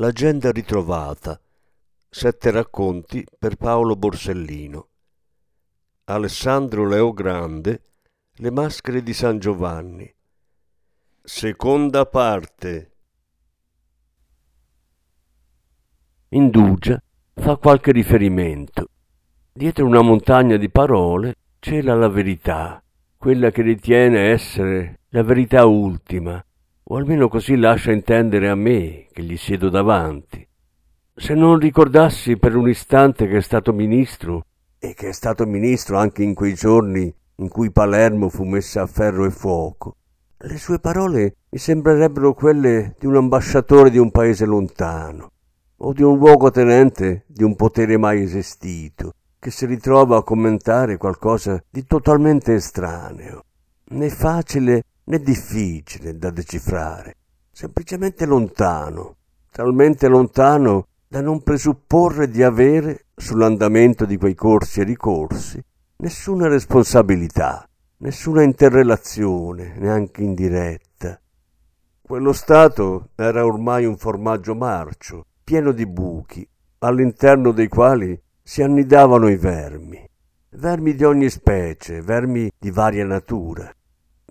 L'agenda ritrovata. Sette racconti per Paolo Borsellino. Alessandro Leo Grande. Le maschere di San Giovanni. Seconda parte. Indugia fa qualche riferimento. Dietro una montagna di parole cela la verità, quella che ritiene essere la verità ultima, o almeno così lascia intendere a me che gli siedo davanti. Se non ricordassi per un istante che è stato ministro, e che è stato ministro anche in quei giorni in cui Palermo fu messa a ferro e fuoco, le sue parole mi sembrerebbero quelle di un ambasciatore di un paese lontano, o di un luogotenente di un potere mai esistito, che si ritrova a commentare qualcosa di totalmente estraneo, né facile né difficile da decifrare, semplicemente lontano, talmente lontano da non presupporre di avere sull'andamento di quei corsi e ricorsi nessuna responsabilità, nessuna interrelazione, neanche indiretta. Quello Stato era ormai un formaggio marcio, pieno di buchi, all'interno dei quali si annidavano i vermi, vermi di ogni specie, vermi di varia natura,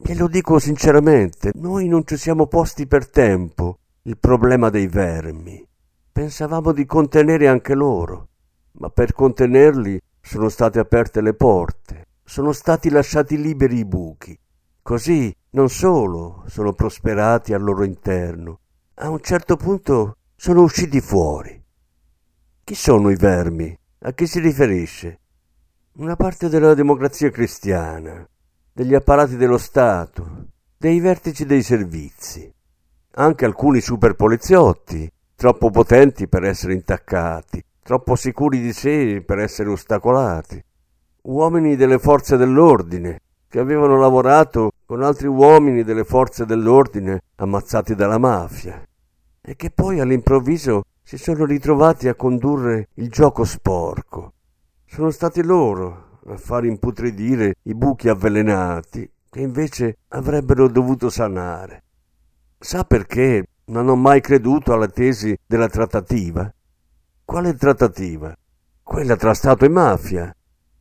Glielo dico sinceramente, noi non ci siamo posti per tempo il problema dei vermi. Pensavamo di contenere anche loro, ma per contenerli sono state aperte le porte, sono stati lasciati liberi i buchi. Così non solo sono prosperati al loro interno, a un certo punto sono usciti fuori. Chi sono i vermi? A chi si riferisce? Una parte della democrazia cristiana, degli apparati dello Stato, dei vertici dei servizi, anche alcuni super poliziotti, troppo potenti per essere intaccati, troppo sicuri di sé per essere ostacolati, uomini delle forze dell'ordine che avevano lavorato con altri uomini delle forze dell'ordine ammazzati dalla mafia e che poi all'improvviso si sono ritrovati a condurre il gioco sporco. Sono stati loro a far imputridire i buchi avvelenati che invece avrebbero dovuto sanare. Sa perché non ho mai creduto alla tesi della trattativa? Quale trattativa? Quella tra Stato e mafia.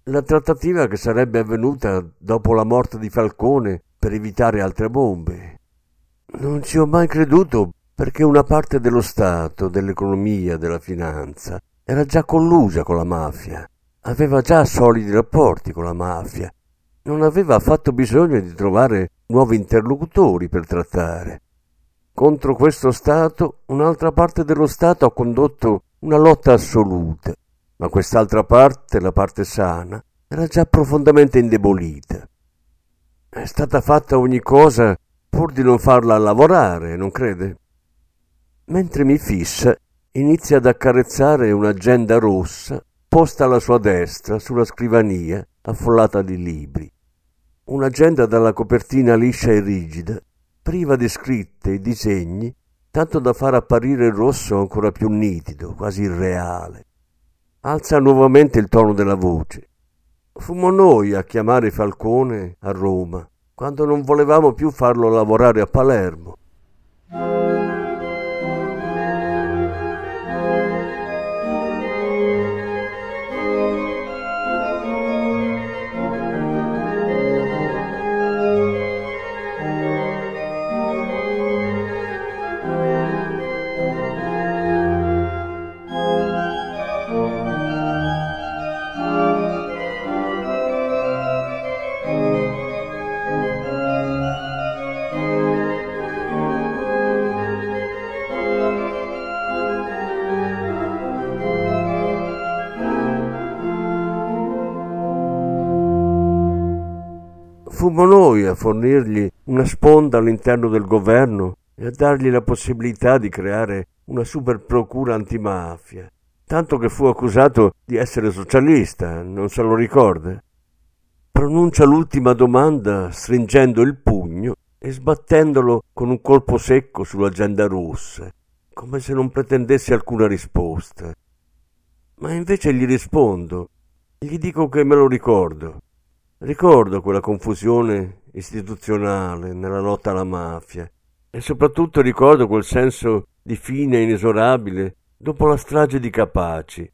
La trattativa che sarebbe avvenuta dopo la morte di Falcone per evitare altre bombe. Non ci ho mai creduto perché una parte dello Stato, dell'economia, della finanza, era già collusa con la mafia aveva già solidi rapporti con la mafia, non aveva affatto bisogno di trovare nuovi interlocutori per trattare. Contro questo Stato un'altra parte dello Stato ha condotto una lotta assoluta, ma quest'altra parte, la parte sana, era già profondamente indebolita. È stata fatta ogni cosa pur di non farla lavorare, non crede? Mentre mi fissa, inizia ad accarezzare un'agenda rossa posta alla sua destra sulla scrivania affollata di libri. Un'agenda dalla copertina liscia e rigida, priva di scritte e disegni, tanto da far apparire il rosso ancora più nitido, quasi irreale. Alza nuovamente il tono della voce. Fummo noi a chiamare Falcone a Roma, quando non volevamo più farlo lavorare a Palermo. Fornirgli una sponda all'interno del governo e a dargli la possibilità di creare una super procura antimafia, tanto che fu accusato di essere socialista, non se lo ricorda? Pronuncia l'ultima domanda stringendo il pugno e sbattendolo con un colpo secco sull'agenda rossa, come se non pretendesse alcuna risposta. Ma invece gli rispondo, gli dico che me lo ricordo. Ricordo quella confusione istituzionale nella lotta alla mafia e soprattutto ricordo quel senso di fine inesorabile dopo la strage di Capaci.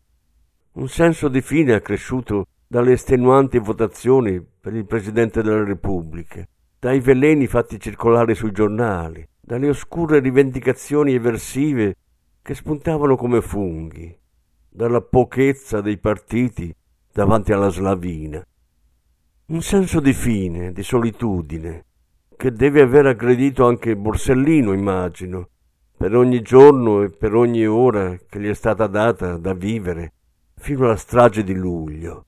Un senso di fine accresciuto dalle estenuanti votazioni per il Presidente della Repubblica, dai veleni fatti circolare sui giornali, dalle oscure rivendicazioni eversive che spuntavano come funghi, dalla pochezza dei partiti davanti alla slavina. Un senso di fine, di solitudine, che deve aver aggredito anche Borsellino, immagino, per ogni giorno e per ogni ora che gli è stata data da vivere fino alla strage di luglio.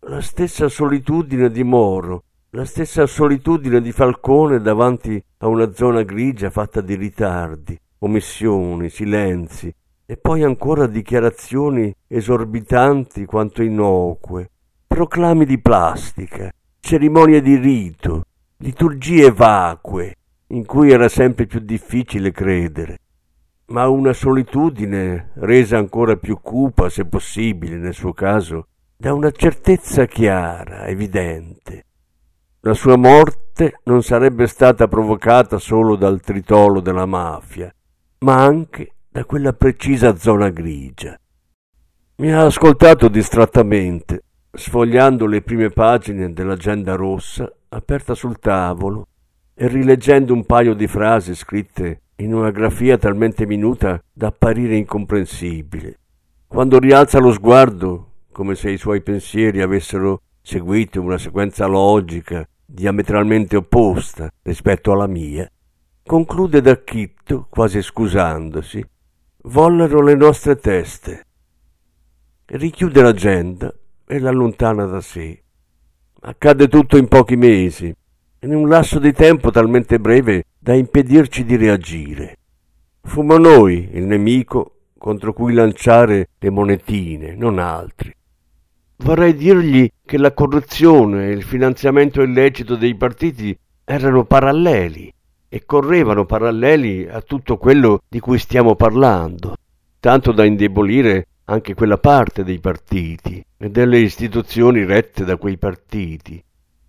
La stessa solitudine di Moro, la stessa solitudine di Falcone davanti a una zona grigia fatta di ritardi, omissioni, silenzi e poi ancora dichiarazioni esorbitanti quanto innocue, proclami di plastica, cerimonie di rito, liturgie vacue, in cui era sempre più difficile credere, ma una solitudine resa ancora più cupa, se possibile, nel suo caso, da una certezza chiara, evidente. La sua morte non sarebbe stata provocata solo dal tritolo della mafia, ma anche da quella precisa zona grigia. Mi ha ascoltato distrattamente, sfogliando le prime pagine dell'agenda rossa aperta sul tavolo e rileggendo un paio di frasi scritte in una grafia talmente minuta da apparire incomprensibile. Quando rialza lo sguardo, come se i suoi pensieri avessero seguito una sequenza logica diametralmente opposta rispetto alla mia, conclude da chitto, quasi scusandosi, vollero le nostre teste. Richiude l'agenda e l'allontana da sé. Accade tutto in pochi mesi, in un lasso di tempo talmente breve da impedirci di reagire. Fummo noi il nemico contro cui lanciare le monetine, non altri. Vorrei dirgli che la corruzione e il finanziamento illecito dei partiti erano paralleli e correvano paralleli a tutto quello di cui stiamo parlando, tanto da indebolire anche quella parte dei partiti e delle istituzioni rette da quei partiti,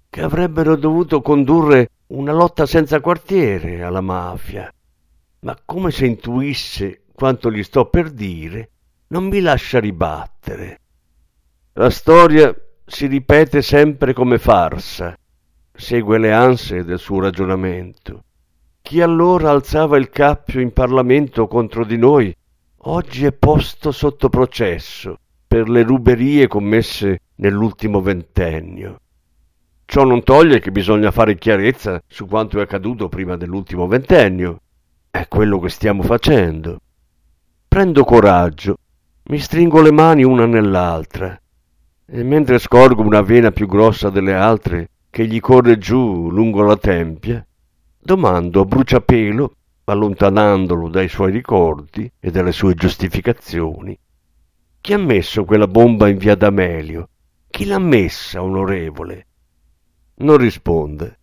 che avrebbero dovuto condurre una lotta senza quartiere alla mafia. Ma come se intuisse quanto gli sto per dire, non mi lascia ribattere. La storia si ripete sempre come farsa, segue le ansie del suo ragionamento. Chi allora alzava il cappio in Parlamento contro di noi oggi è posto sotto processo per le ruberie commesse nell'ultimo ventennio. Ciò non toglie che bisogna fare chiarezza su quanto è accaduto prima dell'ultimo ventennio. È quello che stiamo facendo. Prendo coraggio, mi stringo le mani una nell'altra e mentre scorgo una vena più grossa delle altre che gli corre giù lungo la tempia, domando a bruciapelo allontanandolo dai suoi ricordi e dalle sue giustificazioni. Chi ha messo quella bomba in via D'Amelio? Chi l'ha messa, onorevole? Non risponde.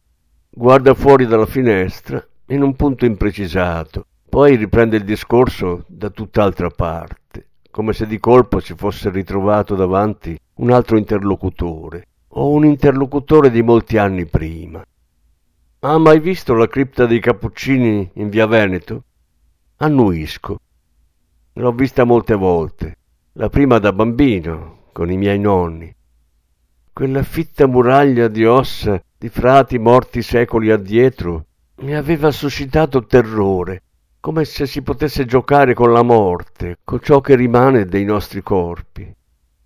Guarda fuori dalla finestra in un punto imprecisato, poi riprende il discorso da tutt'altra parte, come se di colpo si fosse ritrovato davanti un altro interlocutore, o un interlocutore di molti anni prima. Ha mai visto la cripta dei Cappuccini in via Veneto? Annuisco. L'ho vista molte volte, la prima da bambino, con i miei nonni. Quella fitta muraglia di ossa di frati morti secoli addietro mi aveva suscitato terrore, come se si potesse giocare con la morte, con ciò che rimane dei nostri corpi.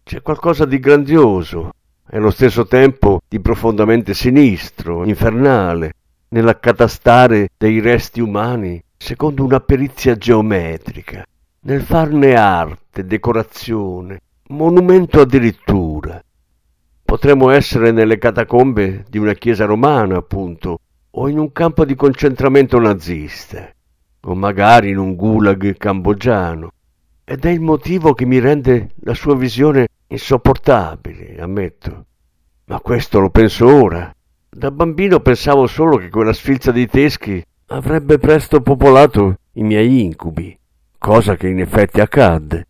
C'è qualcosa di grandioso e allo stesso tempo di profondamente sinistro, infernale, nell'accatastare dei resti umani secondo una perizia geometrica, nel farne arte, decorazione, monumento addirittura. Potremmo essere nelle catacombe di una chiesa romana, appunto, o in un campo di concentramento nazista. o magari in un gulag cambogiano. Ed è il motivo che mi rende la sua visione insopportabile, ammetto. Ma questo lo penso ora. Da bambino pensavo solo che quella sfilza di teschi avrebbe presto popolato i miei incubi, cosa che in effetti accadde.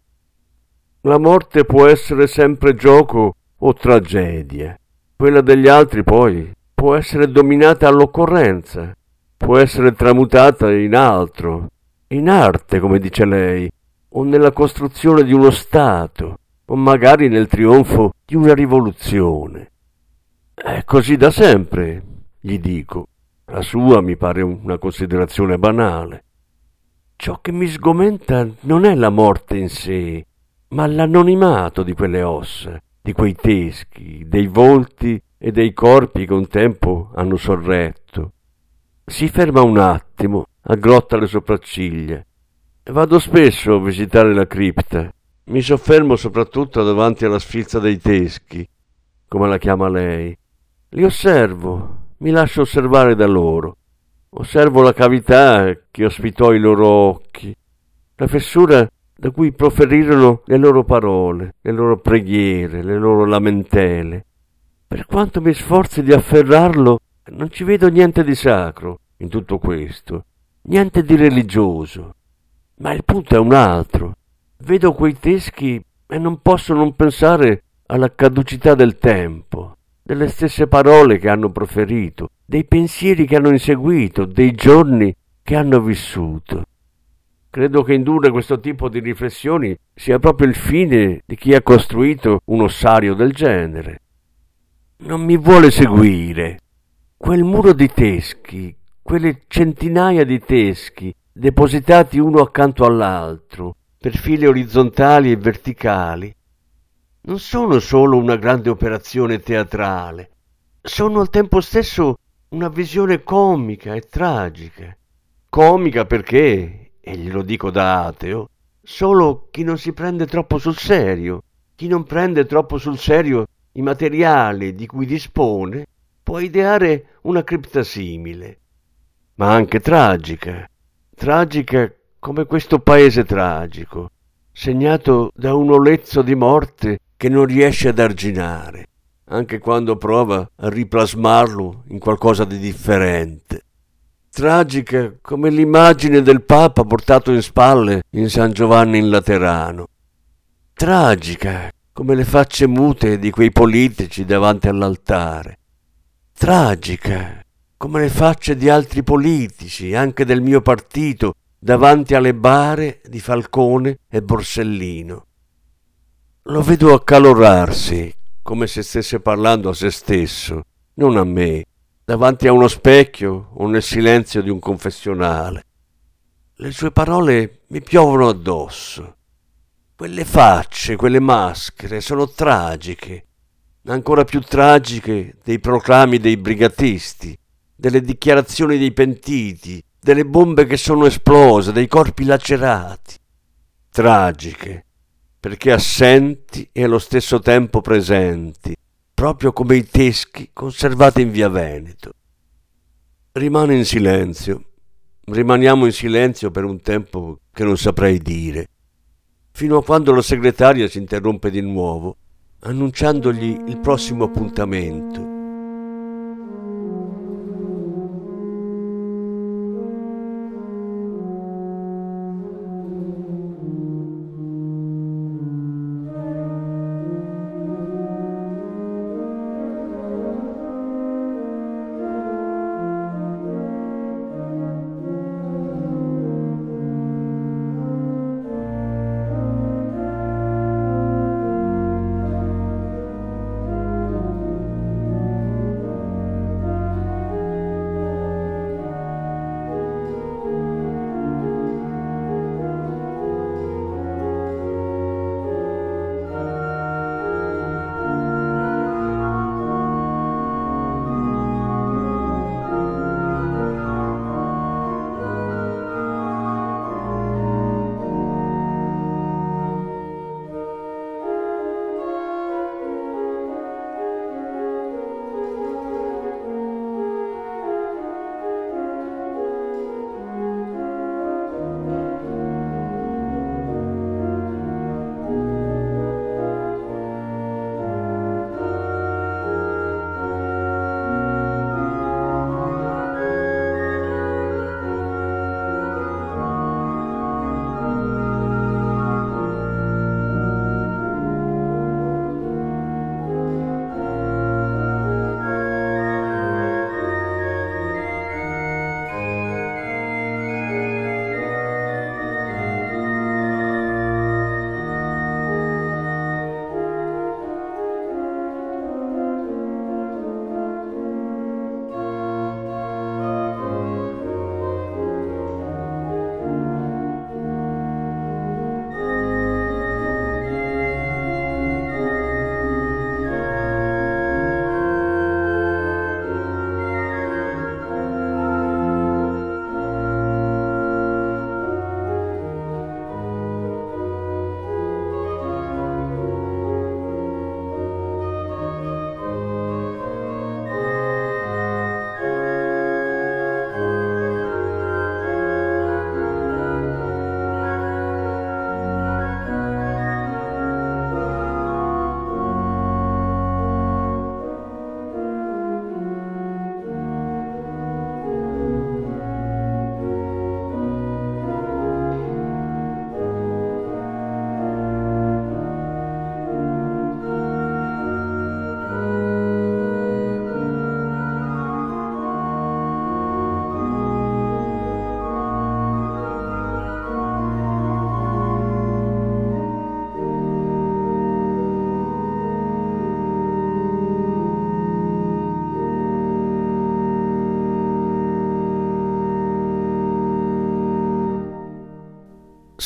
La morte può essere sempre gioco o tragedia. Quella degli altri poi può essere dominata all'occorrenza, può essere tramutata in altro, in arte, come dice lei, o nella costruzione di uno Stato, o magari nel trionfo di una rivoluzione. È così da sempre, gli dico. La sua mi pare una considerazione banale. Ciò che mi sgomenta non è la morte in sé, ma l'anonimato di quelle ossa, di quei teschi, dei volti e dei corpi che un tempo hanno sorretto. Si ferma un attimo, aggrotta le sopracciglia. Vado spesso a visitare la cripta. Mi soffermo soprattutto davanti alla sfilza dei teschi, come la chiama lei. Li osservo, mi lascio osservare da loro. Osservo la cavità che ospitò i loro occhi, la fessura da cui proferirono le loro parole, le loro preghiere, le loro lamentele. Per quanto mi sforzi di afferrarlo, non ci vedo niente di sacro in tutto questo, niente di religioso. Ma il punto è un altro. Vedo quei teschi e non posso non pensare alla caducità del tempo, delle stesse parole che hanno proferito, dei pensieri che hanno inseguito, dei giorni che hanno vissuto. Credo che indurre questo tipo di riflessioni sia proprio il fine di chi ha costruito un ossario del genere. Non mi vuole seguire. Quel muro di teschi, quelle centinaia di teschi depositati uno accanto all'altro, per file orizzontali e verticali, non sono solo una grande operazione teatrale, sono al tempo stesso una visione comica e tragica. Comica perché, e glielo dico da ateo, solo chi non si prende troppo sul serio, chi non prende troppo sul serio i materiali di cui dispone, può ideare una cripta simile, ma anche tragica, tragica come questo paese tragico, segnato da un olezzo di morte che non riesce ad arginare, anche quando prova a riplasmarlo in qualcosa di differente tragica come l'immagine del Papa portato in spalle in San Giovanni in Laterano. Tragica come le facce mute di quei politici davanti all'altare. Tragica come le facce di altri politici, anche del mio partito, davanti alle bare di Falcone e Borsellino. Lo vedo accalorarsi, come se stesse parlando a se stesso, non a me, davanti a uno specchio o nel silenzio di un confessionale. Le sue parole mi piovono addosso. Quelle facce, quelle maschere sono tragiche, ancora più tragiche dei proclami dei brigatisti, delle dichiarazioni dei pentiti, delle bombe che sono esplose, dei corpi lacerati. Tragiche, perché assenti e allo stesso tempo presenti, proprio come i teschi conservati in via Veneto. Rimane in silenzio. Rimaniamo in silenzio per un tempo che non saprei dire, fino a quando la segretaria si interrompe di nuovo, annunciandogli il prossimo appuntamento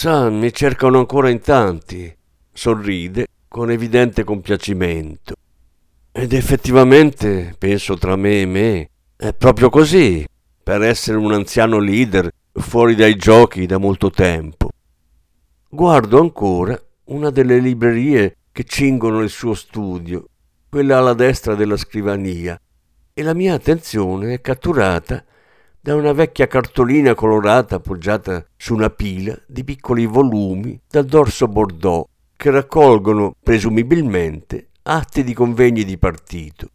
Sa, mi cercano ancora in tanti. Sorride con evidente compiacimento. Ed effettivamente, penso tra me e me, è proprio così, per essere un anziano leader fuori dai giochi da molto tempo. Guardo ancora una delle librerie che cingono il suo studio, quella alla destra della scrivania, e la mia attenzione è catturata da una vecchia cartolina colorata appoggiata su una pila di piccoli volumi dal dorso bordeaux che raccolgono, presumibilmente, atti di convegni di partito.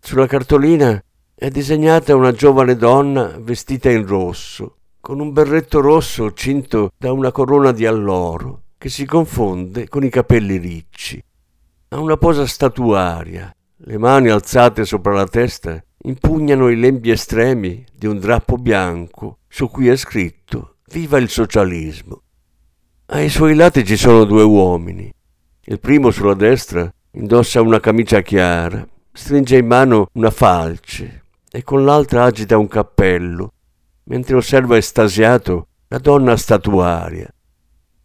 Sulla cartolina è disegnata una giovane donna vestita in rosso, con un berretto rosso cinto da una corona di alloro che si confonde con i capelli ricci. Ha una posa statuaria, le mani alzate sopra la testa impugnano i lembi estremi di un drappo bianco su cui è scritto Viva il socialismo. Ai suoi lati ci sono due uomini. Il primo sulla destra indossa una camicia chiara, stringe in mano una falce e con l'altra agita un cappello, mentre osserva estasiato la donna statuaria.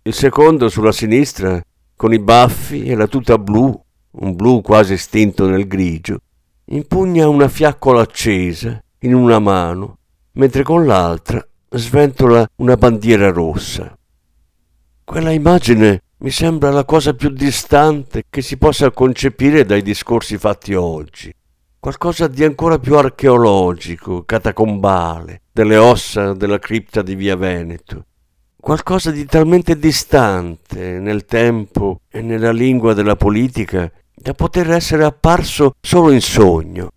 Il secondo sulla sinistra, con i baffi e la tuta blu, un blu quasi stinto nel grigio, impugna una fiaccola accesa in una mano, mentre con l'altra sventola una bandiera rossa. Quella immagine mi sembra la cosa più distante che si possa concepire dai discorsi fatti oggi qualcosa di ancora più archeologico, catacombale, delle ossa della cripta di Via Veneto, qualcosa di talmente distante nel tempo e nella lingua della politica da poter essere apparso solo in sogno,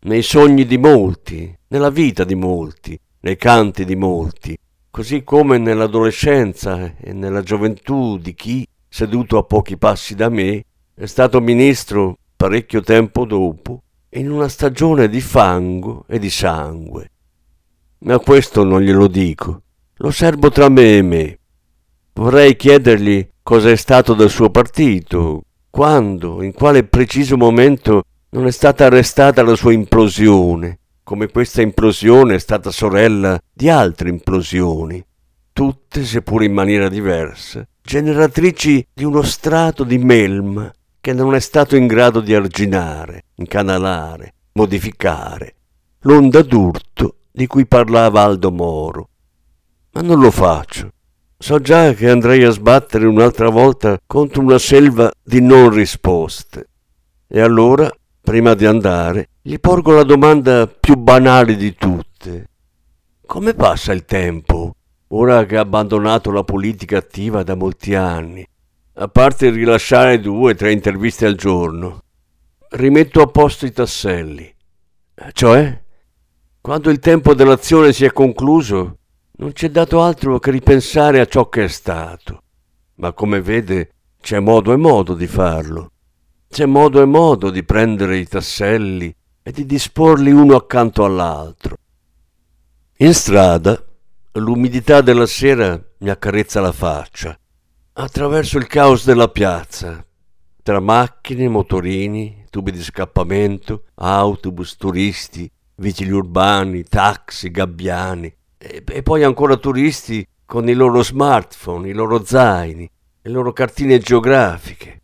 nei sogni di molti, nella vita di molti, nei canti di molti, così come nell'adolescenza e nella gioventù di chi, seduto a pochi passi da me, è stato ministro parecchio tempo dopo in una stagione di fango e di sangue. Ma questo non glielo dico, lo serbo tra me e me. Vorrei chiedergli cosa è stato del suo partito, quando, in quale preciso momento non è stata arrestata la sua implosione, come questa implosione è stata sorella di altre implosioni, tutte, seppur in maniera diversa, generatrici di uno strato di melma che non è stato in grado di arginare, incanalare, modificare l'onda d'urto di cui parlava Aldo Moro. Ma non lo faccio. So già che andrei a sbattere un'altra volta contro una selva di non risposte. E allora, prima di andare, gli porgo la domanda più banale di tutte. Come passa il tempo, ora che ha abbandonato la politica attiva da molti anni a parte rilasciare due o tre interviste al giorno, rimetto a posto i tasselli. Cioè, quando il tempo dell'azione si è concluso, non c'è dato altro che ripensare a ciò che è stato. Ma come vede, c'è modo e modo di farlo. C'è modo e modo di prendere i tasselli e di disporli uno accanto all'altro. In strada, l'umidità della sera mi accarezza la faccia attraverso il caos della piazza, tra macchine, motorini, tubi di scappamento, autobus, turisti, vigili urbani, taxi, gabbiani e, e poi ancora turisti con i loro smartphone, i loro zaini, le loro cartine geografiche.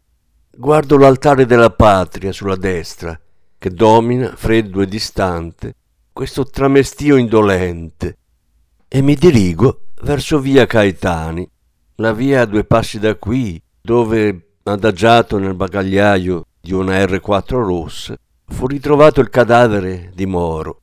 Guardo l'altare della patria sulla destra, che domina, freddo e distante, questo tramestio indolente, e mi dirigo verso via Caetani, la via a due passi da qui, dove, adagiato nel bagagliaio di una R4 rossa, fu ritrovato il cadavere di Moro.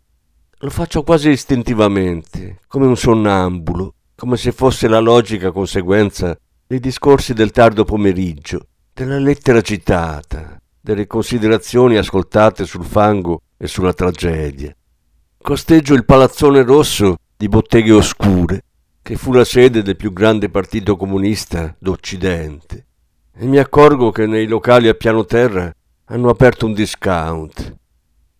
Lo faccio quasi istintivamente, come un sonnambulo, come se fosse la logica conseguenza dei discorsi del tardo pomeriggio, della lettera citata, delle considerazioni ascoltate sul fango e sulla tragedia. Costeggio il palazzone rosso di botteghe oscure, che fu la sede del più grande partito comunista d'Occidente. E mi accorgo che nei locali a piano terra hanno aperto un discount.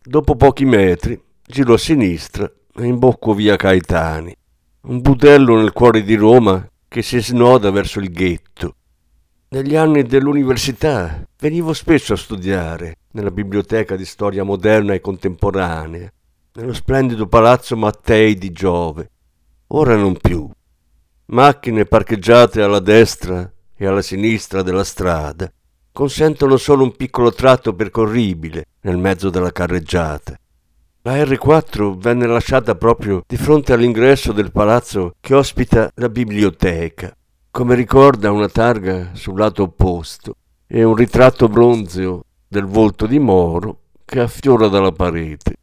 Dopo pochi metri giro a sinistra e imbocco via Caetani, un budello nel cuore di Roma che si snoda verso il ghetto. Negli anni dell'università venivo spesso a studiare nella biblioteca di storia moderna e contemporanea, nello splendido palazzo Mattei di Giove. Ora non più. macchine parcheggiate alla destra e alla sinistra della strada consentono solo un piccolo tratto percorribile nel mezzo della carreggiata. La R4 venne lasciata proprio di fronte all'ingresso del palazzo che ospita la biblioteca, come ricorda una targa sul lato opposto e un ritratto bronzeo del volto di Moro che affiora dalla parete.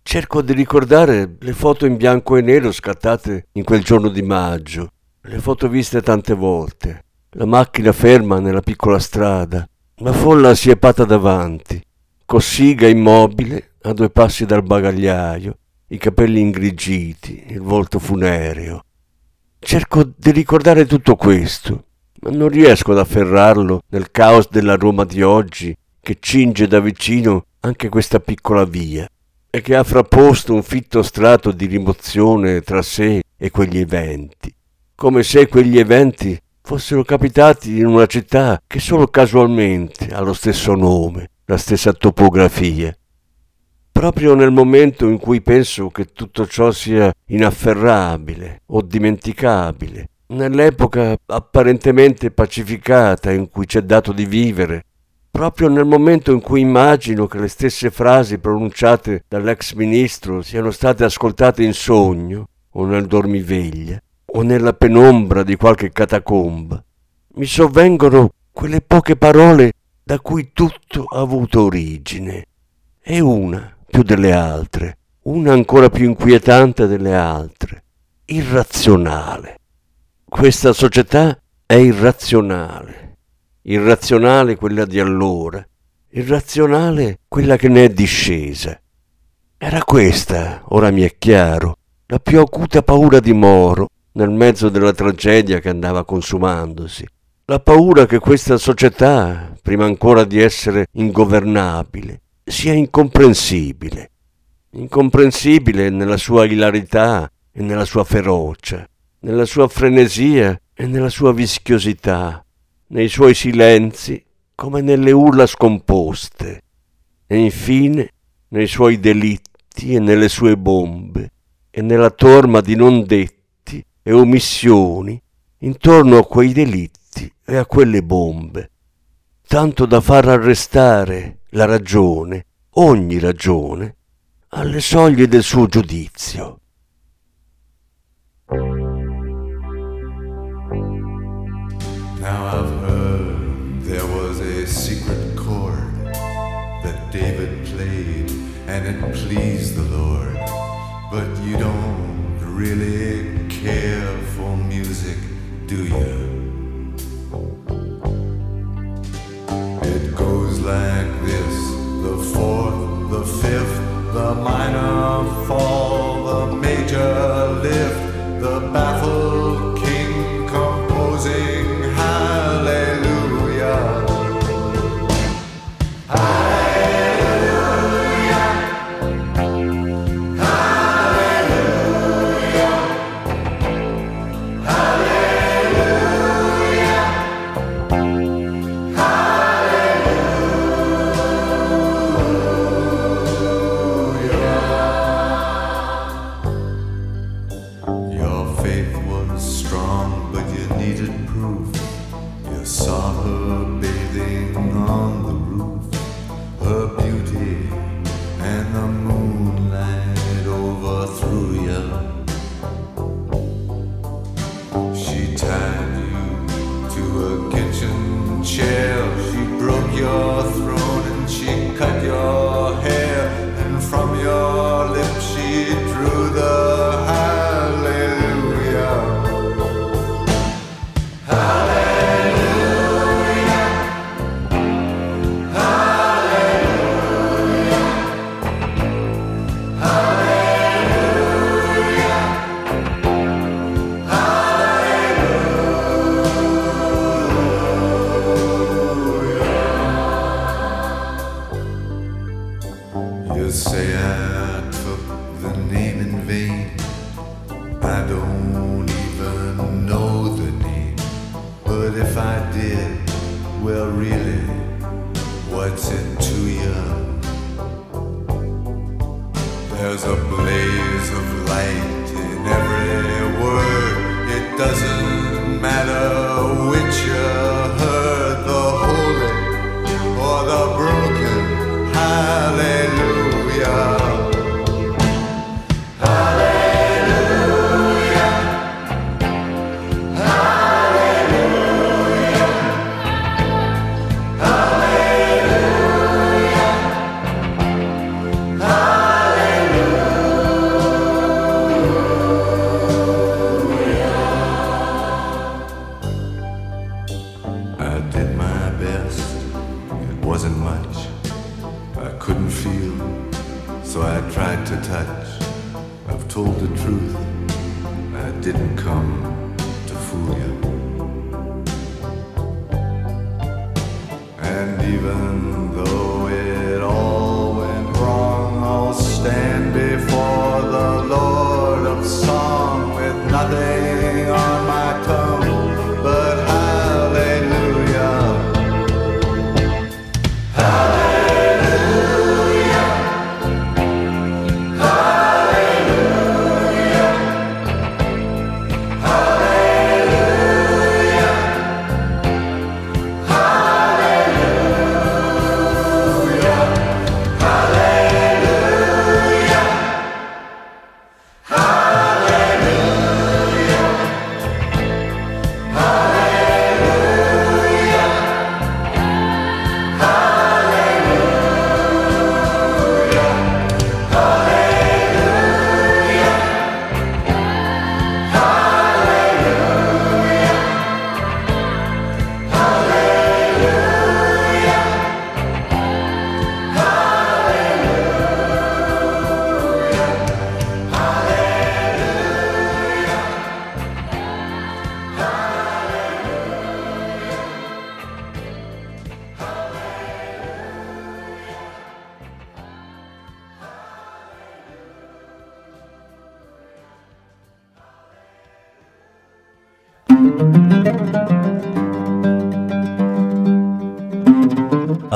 Cerco di ricordare le foto in bianco e nero scattate in quel giorno di maggio, le foto viste tante volte, la macchina ferma nella piccola strada, la folla assiepata davanti, Cossiga immobile a due passi dal bagagliaio, i capelli ingrigiti, il volto funereo. Cerco di ricordare tutto questo, ma non riesco ad afferrarlo nel caos della Roma di oggi che cinge da vicino anche questa piccola via e che ha frapposto un fitto strato di rimozione tra sé e quegli eventi, come se quegli eventi fossero capitati in una città che solo casualmente ha lo stesso nome, la stessa topografia. Proprio nel momento in cui penso che tutto ciò sia inafferrabile o dimenticabile, nell'epoca apparentemente pacificata in cui c'è dato di vivere, proprio nel momento in cui immagino che le stesse frasi pronunciate dall'ex ministro siano state ascoltate in sogno o nel dormiveglia o nella penombra di qualche catacomba, mi sovvengono quelle poche parole da cui tutto ha avuto origine. E una più delle altre, una ancora più inquietante delle altre, irrazionale. Questa società è irrazionale, irrazionale quella di allora, irrazionale quella che ne è discesa. Era questa, ora mi è chiaro, la più acuta paura di Moro nel mezzo della tragedia che andava consumandosi. La paura che questa società, prima ancora di essere ingovernabile, sia incomprensibile. Incomprensibile nella sua ilarità e nella sua ferocia, nella sua frenesia e nella sua vischiosità, nei suoi silenzi come nelle urla scomposte, e infine nei suoi delitti e nelle sue bombe, e nella torma di non detti e omissioni intorno a quei delitti e a quelle bombe, tanto da far arrestare la ragione, ogni ragione, alle soglie del suo giudizio. Now I've heard there was a secret chord that David played and it pleased the Lord. But you don't really